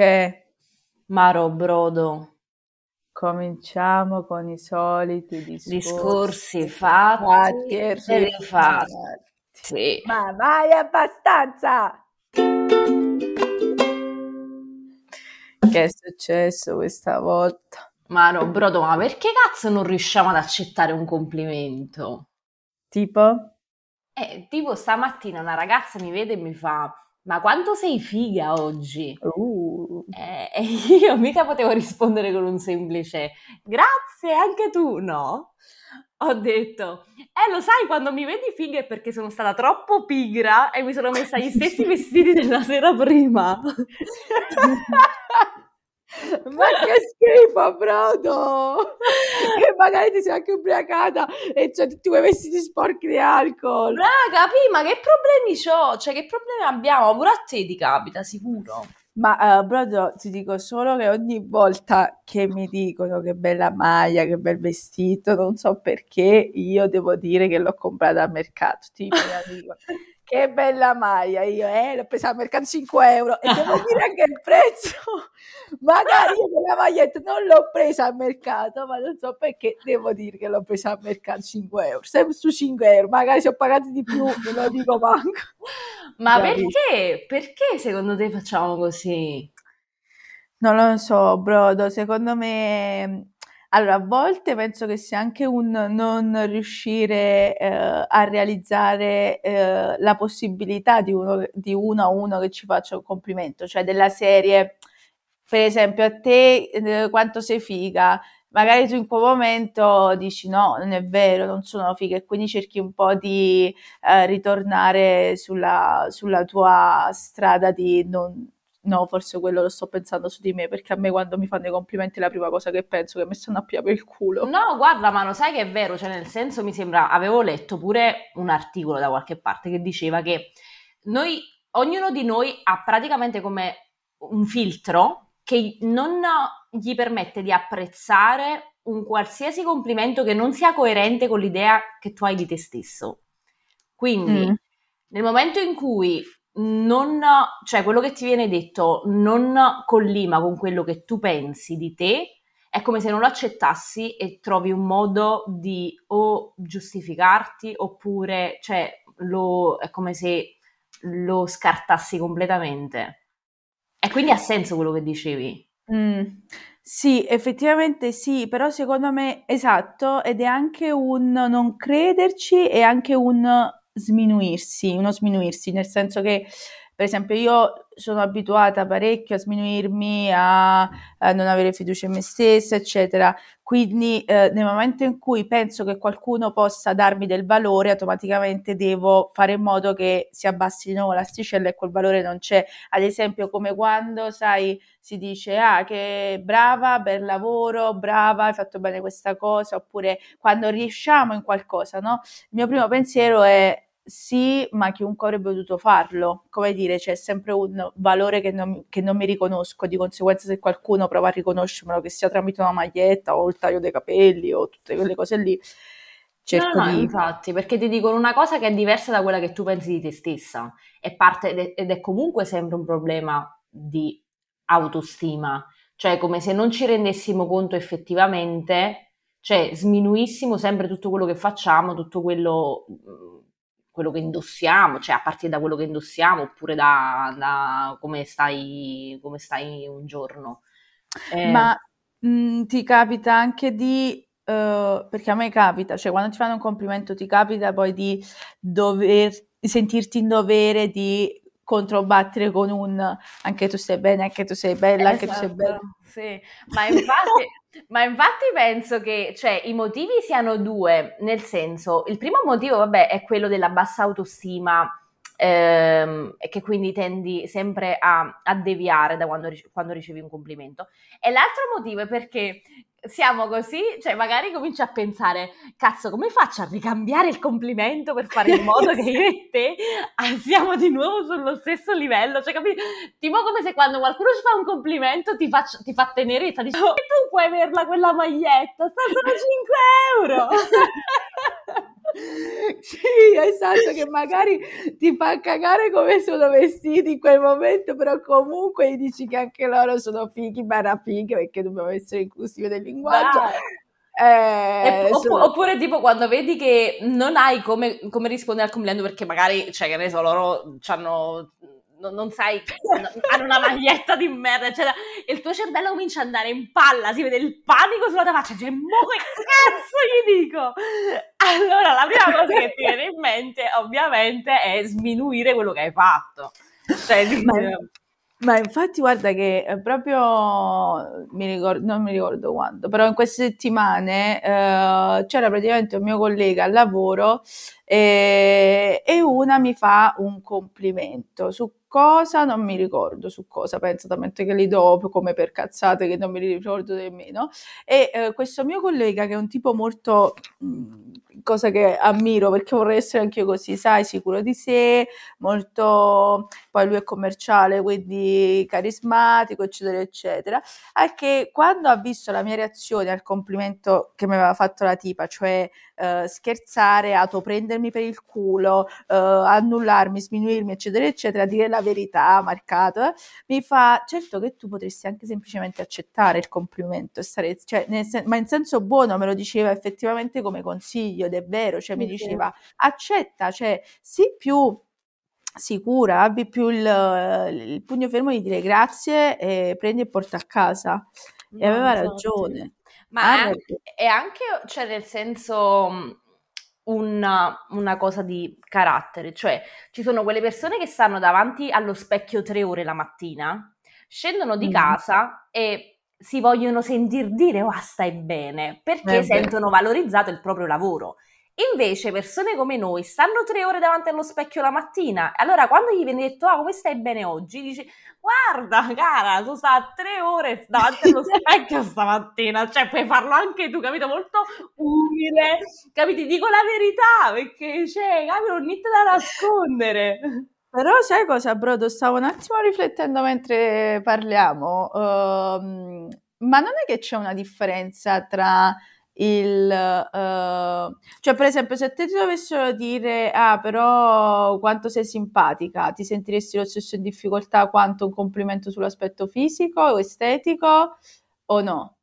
Che Maro Brodo, cominciamo con i soliti discorsi, discorsi fatti fatti e rifatti. rifatti. Sì. Ma mai abbastanza! Che è successo questa volta? Maro Brodo, ma perché cazzo non riusciamo ad accettare un complimento? Tipo? Eh, tipo stamattina una ragazza mi vede e mi fa ma quanto sei figa oggi? Uh, Eh, E io mica potevo rispondere con un semplice grazie, anche tu, no? Ho detto, eh lo sai, quando mi vedi figa è perché sono stata troppo pigra e mi sono messa gli stessi vestiti della sera prima. Ma che schifo, Brodo! Che magari ti sei anche ubriacata e c'è tutti quei vestiti sporchi di alcol. Raga, capì, ma che problemi c'ho? Cioè, che problemi abbiamo? Pure a te ti capita, sicuro. Ma eh, Brodo, ti dico solo che ogni volta che mi dicono che bella maglia, che bel vestito, non so perché, io devo dire che l'ho comprata al mercato. Tipo, che bella maglia, io eh, l'ho presa al mercato 5 euro e devo dire anche il prezzo. Magari io quella maglietta non l'ho presa al mercato, ma non so perché devo dire che l'ho presa al mercato 5 euro. Sempre su 5 euro, magari se ho pagato di più, non lo dico manco. Ma Capito? perché? Perché secondo te facciamo così? Non lo so, Brodo, secondo me, allora, a volte penso che sia anche un non riuscire eh, a realizzare eh, la possibilità di uno, di uno a uno che ci faccia un complimento, cioè della serie, per esempio, a te eh, quanto sei figa, magari tu in quel momento dici no, non è vero, non sono figa e quindi cerchi un po' di eh, ritornare sulla, sulla tua strada di non No, forse quello lo sto pensando su di me, perché a me quando mi fanno i complimenti la prima cosa che penso è che mi stanno a piare il culo. No, guarda, ma lo sai che è vero, cioè nel senso mi sembra, avevo letto pure un articolo da qualche parte che diceva che noi, ognuno di noi ha praticamente come un filtro che non gli permette di apprezzare un qualsiasi complimento che non sia coerente con l'idea che tu hai di te stesso. Quindi, Mm. nel momento in cui non, cioè quello che ti viene detto non collima con quello che tu pensi di te, è come se non lo accettassi e trovi un modo di o giustificarti oppure, cioè, lo, è come se lo scartassi completamente. E quindi ha senso quello che dicevi. Mm. Sì, effettivamente sì, però secondo me esatto, ed è anche un non crederci e anche un sminuirsi, uno sminuirsi, nel senso che, per esempio, io sono abituata parecchio a sminuirmi, a, a non avere fiducia in me stessa, eccetera. Quindi, eh, nel momento in cui penso che qualcuno possa darmi del valore, automaticamente devo fare in modo che si abbassi di nuovo l'asticella e quel valore non c'è. Ad esempio, come quando, sai, si dice, ah, che brava, bel lavoro, brava, hai fatto bene questa cosa, oppure quando riusciamo in qualcosa, no? Il mio primo pensiero è sì, ma chiunque avrebbe potuto farlo. Come dire, c'è sempre un valore che non, che non mi riconosco, di conseguenza se qualcuno prova a riconoscermelo, che sia tramite una maglietta o il taglio dei capelli o tutte quelle cose lì, cerco No, no, di... infatti, perché ti dicono una cosa che è diversa da quella che tu pensi di te stessa. E parte, ed è, ed è comunque sempre un problema di autostima, cioè come se non ci rendessimo conto effettivamente, cioè sminuissimo sempre tutto quello che facciamo, tutto quello, mm, quello che indossiamo, cioè a partire da quello che indossiamo oppure da, da come stai, come stai un giorno. Eh, Ma mh, ti capita anche di, eh, perché a me capita, cioè quando ti fanno un complimento ti capita poi di dover, sentirti in dovere di controbattere con un anche tu sei bene, anche tu sei bella, anche tu sei bella. Esatto, sì. Ma infatti, ma infatti penso che cioè, i motivi siano due, nel senso, il primo motivo, vabbè, è quello della bassa autostima, ehm, e che quindi tendi sempre a, a deviare da quando, quando ricevi un complimento. E l'altro motivo è perché siamo così, cioè magari cominci a pensare, cazzo, come faccio a ricambiare il complimento per fare in modo che io e te ah, siamo di nuovo sullo stesso livello? Cioè, capi? Tipo come se quando qualcuno ci fa un complimento ti, faccio- ti fa tenerezza, dici, "Oh, e tu puoi averla quella maglietta, sta solo 5 euro! sì, esatto, che magari ti fa cagare come sono vestiti in quel momento, però comunque gli dici che anche loro sono fighi, barra fighe, perché dobbiamo essere inclusivi del linguaggio. Eh, oppure, oppure, tipo quando vedi che non hai come, come rispondere al complimento perché magari, cioè che ne so, loro hanno non, non sai, hanno una maglietta di merda, eccetera, e il tuo cervello comincia ad andare in palla, si vede il panico sulla tua faccia, cioè, mo che cazzo gli dico? Allora, la prima cosa che ti viene in mente, ovviamente, è sminuire quello che hai fatto. Cioè, ma, infatti guarda che eh, proprio, mi ricordo, non mi ricordo quando, però in queste settimane eh, c'era praticamente un mio collega al lavoro e, e una mi fa un complimento. Su cosa, non mi ricordo su cosa, penso talmente che li do come per cazzate che non mi ricordo nemmeno. E eh, questo mio collega che è un tipo molto, mh, mm, cosa che ammiro perché vorrei essere anche io così, sai, sicuro di sé, molto, poi lui è commerciale, quindi carismatico, eccetera, eccetera, è che quando ha visto la mia reazione al complimento che mi aveva fatto la tipa, cioè eh, scherzare, autoprendermi per il culo, eh, annullarmi, sminuirmi, eccetera, eccetera, dire la verità marcato, mi fa, certo che tu potresti anche semplicemente accettare il complimento, stare, cioè, sen- ma in senso buono me lo diceva effettivamente come consiglio ed è vero, cioè mi diceva accetta, cioè sii più sicura, abbi più il, il, pugno fermo di dire grazie e prendi e porta a casa. E aveva ragione. Ma ah, è, anche, è, anche, cioè nel senso, una, una, cosa di carattere, cioè ci sono quelle persone che stanno davanti allo specchio tre ore la mattina, scendono di mm. casa e si vogliono sentir dire oh stai bene, perché eh sentono valorizzato il proprio lavoro. Invece persone come noi stanno tre ore davanti allo specchio la mattina, allora quando gli viene detto ah come stai bene oggi, dici guarda cara, sono stata tre ore davanti allo specchio stamattina, cioè puoi farlo anche tu, capito? Molto umile, capito? Dico la verità perché c'è, capito, non niente da nascondere. Però sai cosa, Brodo? Stavo un attimo riflettendo mentre parliamo, uh, ma non è che c'è una differenza tra il, uh, cioè per esempio se te ti dovessero dire ah però quanto sei simpatica ti sentiresti lo stesso in difficoltà quanto un complimento sull'aspetto fisico o estetico o no?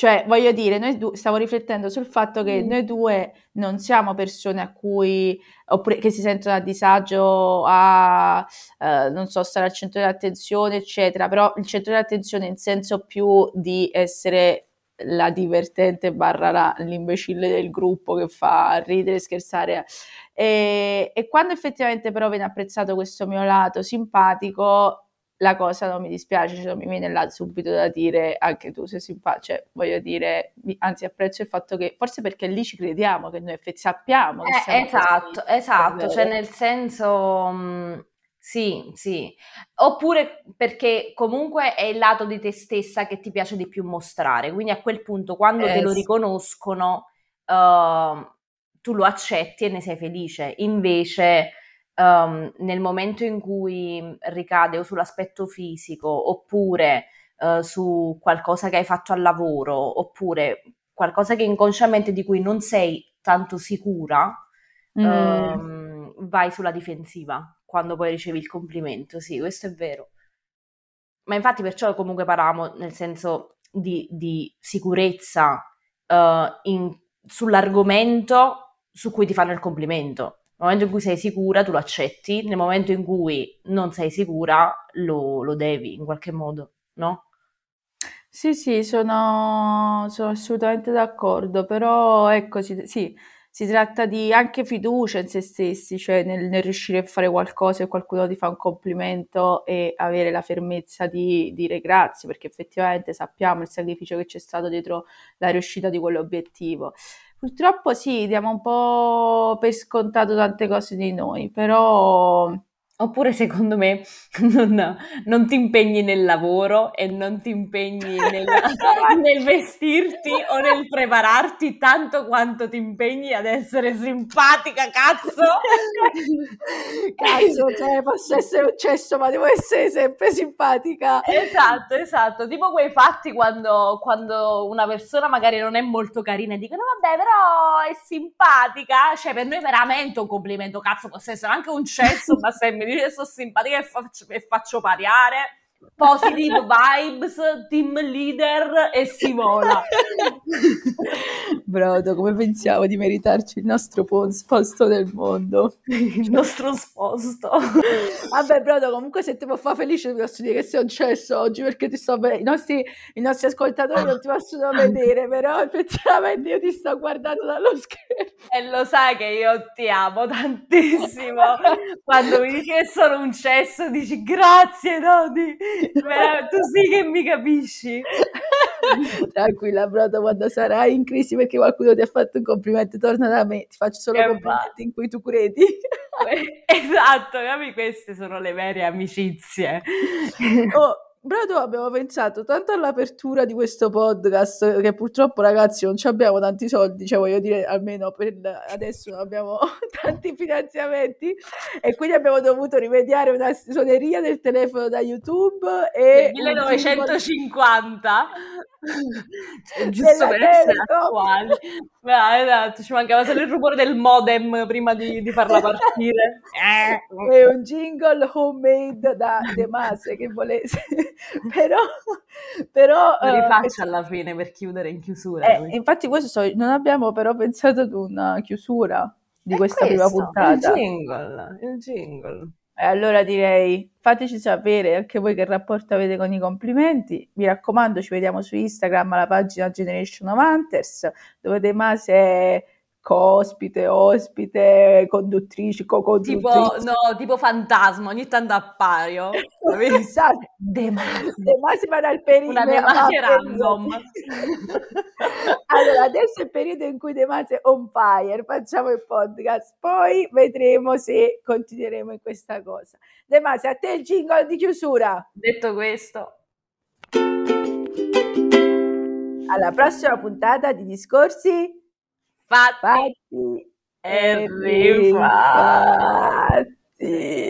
Cioè, voglio dire, noi du- stavo riflettendo sul fatto che mm. noi due non siamo persone a cui, oppure che si sentono a disagio a, eh, non so, stare al centro dell'attenzione, eccetera, però il centro dell'attenzione in senso più di essere la divertente barra la, l'imbecille del gruppo che fa ridere e scherzare. E, e quando effettivamente però viene apprezzato questo mio lato simpatico, la cosa non mi dispiace, cioè non mi viene là subito da dire anche tu sei simpatico, cioè voglio dire, anzi apprezzo il fatto che, forse perché lì ci crediamo, che noi sappiamo che eh, Esatto, esatto, cioè nel senso... Mh sì, sì. Oppure perché comunque è il lato di te stessa che ti piace di più mostrare, quindi a quel punto quando eh, te lo riconoscono uh, tu lo accetti e ne sei felice. Invece um, nel momento in cui ricade o sull'aspetto fisico oppure uh, su qualcosa che hai fatto al lavoro oppure qualcosa che inconsciamente di cui non sei tanto sicura, mm. um, vai sulla difensiva quando poi ricevi il complimento, sì, questo è vero. Ma infatti perciò comunque parlavamo nel senso di, di sicurezza uh, in, sull'argomento su cui ti fanno il complimento. Nel momento in cui sei sicura tu lo accetti, nel momento in cui non sei sicura lo, lo devi in qualche modo, no? Sì, sì, sono, sono assolutamente d'accordo, però ecco, sì si tratta di anche fiducia in se stessi, cioè nel, nel, riuscire a fare qualcosa e qualcuno ti fa un complimento e avere la fermezza di dire grazie, perché effettivamente sappiamo il sacrificio che c'è stato dietro la riuscita di quell'obiettivo. Purtroppo sì, diamo un po' per scontato tante cose di noi, però Oppure secondo me non, non, ti impegni nel lavoro e non ti impegni nel, nel, vestirti o nel prepararti tanto quanto ti impegni ad essere simpatica, cazzo! Cazzo, cioè, posso essere un cesso, ma devo essere sempre simpatica. Esatto, esatto. Tipo quei fatti quando, quando una persona magari non è molto carina e dicono vabbè, però è simpatica. Cioè, per noi veramente un complimento. Cazzo, posso essere anche un cesso, ma se mi che sono simpatica e faccio, e faccio pariare positive vibes, team leader e si vola. Brodo, come pensiamo di meritarci il nostro posto nel mondo? Il nostro sposto. Vabbè, Brodo, comunque se ti può fare felice ti posso dire che sei un cesso oggi perché ti sto I nostri, I nostri ascoltatori non ti possono vedere, però effettivamente io ti sto guardando dallo schermo. E lo sai che io ti amo tantissimo. Quando mi dici che sono un cesso dici grazie Dodi tu sì che mi capisci. Tranquilla, Brodo, quando sarai in crisi perché qualcuno ti ha fatto un complimento, torna da me, ti faccio solo che complimenti in cui tu credi. esatto, capi? Queste sono le vere amicizie. Oh, Brodo abbiamo pensato tanto all'apertura di questo podcast che purtroppo ragazzi non abbiamo tanti soldi, cioè voglio dire almeno per adesso non abbiamo tanti finanziamenti e quindi abbiamo dovuto rimediare una suoneria del telefono da YouTube e 1950 giusto per essere attuali. Ah, esatto, ci mancava solo il rumore del modem prima di, di farla partire. È un jingle homemade da De Mase che volesse. Però, però lo rifaccio uh, alla fine per chiudere in chiusura eh, infatti questo so, non abbiamo però pensato ad una chiusura di è questa questo, prima puntata. il jingle, il jingle allora direi fateci sapere anche voi che rapporto avete con i complimenti. Mi raccomando, ci vediamo su Instagram alla pagina Generation of Hunters, dove De Mase co-ospite, ospite, conduttrici, co-conduttrici. Tipo, no, tipo fantasma, ogni tanto appaio. esatto. De Masi va il periodo. Una De Masi random. allora, adesso è il periodo in cui De Masi è on fire, facciamo il podcast, poi vedremo se continueremo in questa cosa. De Masi, a te il jingle di chiusura. Detto questo. Alla prossima puntata di Discorsi fatti, fatti e rifatti.